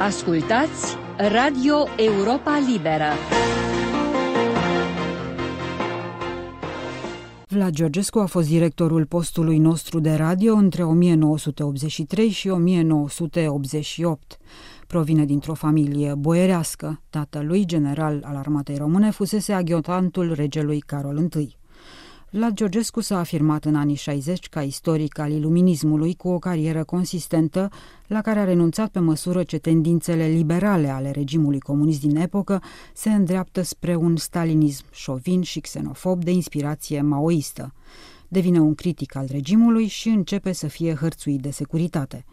Ascultați Radio Europa Liberă. Vlad Georgescu a fost directorul postului nostru de radio între 1983 și 1988. Provine dintr-o familie boierească. Tatălui, general al armatei române, fusese aghiotantul regelui Carol I. Vlad Georgescu s-a afirmat în anii 60 ca istoric al iluminismului cu o carieră consistentă la care a renunțat pe măsură ce tendințele liberale ale regimului comunist din epocă se îndreaptă spre un stalinism șovin și xenofob de inspirație maoistă. Devine un critic al regimului și începe să fie hărțuit de securitate.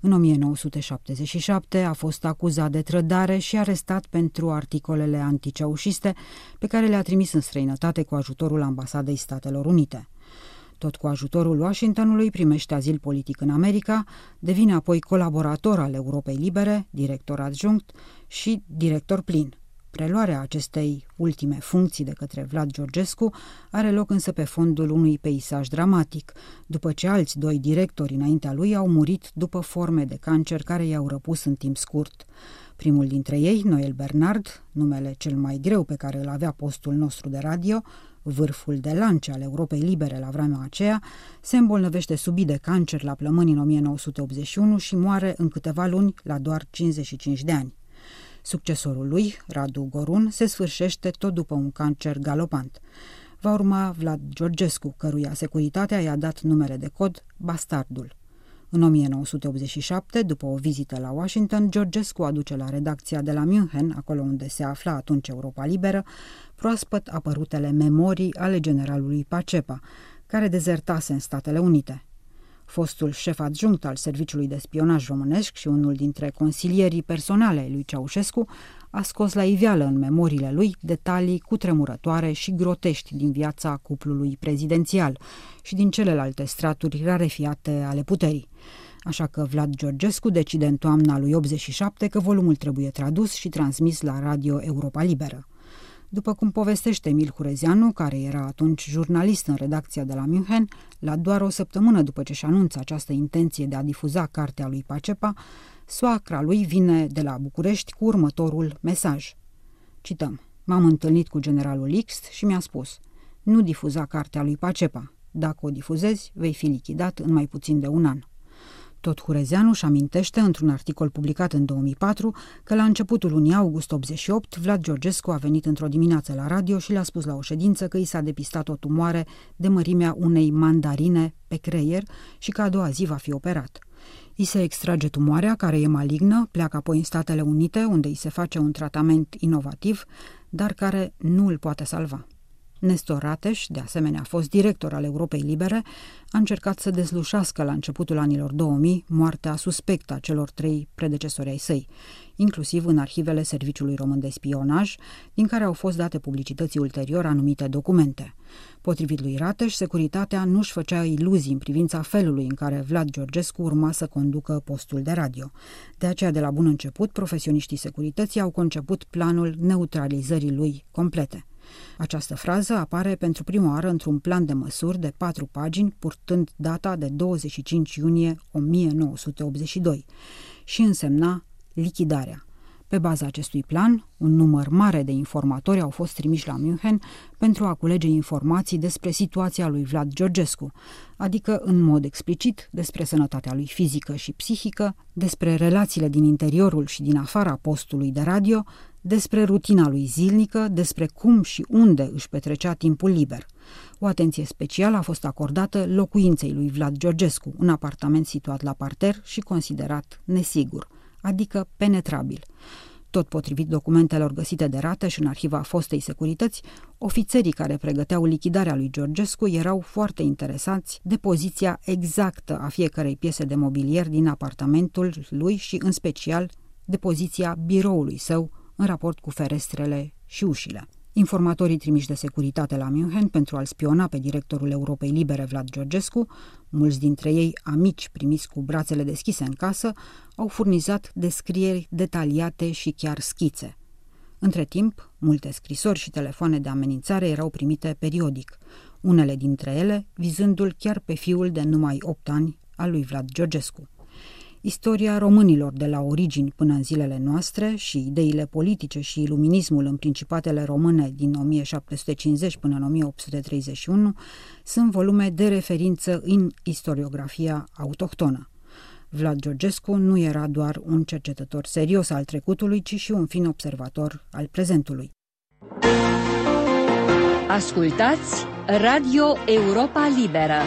În 1977 a fost acuzat de trădare și arestat pentru articolele anticeușiste pe care le-a trimis în străinătate cu ajutorul Ambasadei Statelor Unite. Tot cu ajutorul Washingtonului primește azil politic în America, devine apoi colaborator al Europei Libere, director adjunct și director plin. Preluarea acestei ultime funcții de către Vlad Georgescu are loc însă pe fondul unui peisaj dramatic, după ce alți doi directori înaintea lui au murit după forme de cancer care i-au răpus în timp scurt. Primul dintre ei, Noel Bernard, numele cel mai greu pe care îl avea postul nostru de radio, vârful de lance al Europei Libere la vremea aceea, se îmbolnăvește subit de cancer la plămâni în 1981 și moare în câteva luni la doar 55 de ani. Succesorul lui, Radu Gorun, se sfârșește tot după un cancer galopant. Va urma Vlad Georgescu, căruia securitatea i-a dat numele de cod Bastardul. În 1987, după o vizită la Washington, Georgescu aduce la redacția de la München, acolo unde se afla atunci Europa Liberă, proaspăt apărutele memorii ale generalului Pacepa, care dezertase în Statele Unite. Fostul șef adjunct al Serviciului de Spionaj Românesc și unul dintre consilierii personale lui Ceaușescu a scos la iveală în memoriile lui detalii cutremurătoare și grotești din viața cuplului prezidențial și din celelalte straturi rarefiate ale puterii. Așa că Vlad Georgescu decide în toamna lui 87 că volumul trebuie tradus și transmis la Radio Europa Liberă. După cum povestește Emil Hurezianu, care era atunci jurnalist în redacția de la München, la doar o săptămână după ce și anunță această intenție de a difuza cartea lui Pacepa, soacra lui vine de la București cu următorul mesaj. Cităm. M-am întâlnit cu generalul X și mi-a spus nu difuza cartea lui Pacepa. Dacă o difuzezi, vei fi lichidat în mai puțin de un an. Tot Hurezeanu își amintește într-un articol publicat în 2004 că la începutul lunii august 88 Vlad Georgescu a venit într-o dimineață la radio și le-a spus la o ședință că i s-a depistat o tumoare de mărimea unei mandarine pe creier și că a doua zi va fi operat. I se extrage tumoarea, care e malignă, pleacă apoi în Statele Unite, unde îi se face un tratament inovativ, dar care nu îl poate salva. Nestor Rateș, de asemenea a fost director al Europei Libere, a încercat să dezlușească la începutul anilor 2000 moartea suspectă a celor trei predecesori ai săi, inclusiv în arhivele Serviciului Român de Spionaj, din care au fost date publicității ulterior anumite documente. Potrivit lui Rateș, securitatea nu își făcea iluzii în privința felului în care Vlad Georgescu urma să conducă postul de radio. De aceea, de la bun început, profesioniștii securității au conceput planul neutralizării lui complete. Această frază apare pentru prima oară într-un plan de măsuri de patru pagini, purtând data de 25 iunie 1982 și însemna lichidarea. Pe baza acestui plan, un număr mare de informatori au fost trimiși la München pentru a culege informații despre situația lui Vlad Georgescu, adică în mod explicit despre sănătatea lui fizică și psihică, despre relațiile din interiorul și din afara postului de radio, despre rutina lui zilnică, despre cum și unde își petrecea timpul liber. O atenție specială a fost acordată locuinței lui Vlad Georgescu, un apartament situat la parter și considerat nesigur, adică penetrabil. Tot potrivit documentelor găsite de rată și în arhiva fostei securități, ofițerii care pregăteau lichidarea lui Georgescu erau foarte interesați de poziția exactă a fiecarei piese de mobilier din apartamentul lui și, în special, de poziția biroului său în raport cu ferestrele și ușile. Informatorii trimiși de securitate la München pentru a-l spiona pe directorul Europei Libere Vlad Georgescu, mulți dintre ei amici primiți cu brațele deschise în casă, au furnizat descrieri detaliate și chiar schițe. Între timp, multe scrisori și telefoane de amenințare erau primite periodic, unele dintre ele vizându-l chiar pe fiul de numai 8 ani al lui Vlad Georgescu. Istoria românilor de la origini până în zilele noastre și ideile politice și iluminismul în principatele române din 1750 până în 1831 sunt volume de referință în istoriografia autohtonă. Vlad Georgescu nu era doar un cercetător serios al trecutului, ci și un fin observator al prezentului. Ascultați Radio Europa Liberă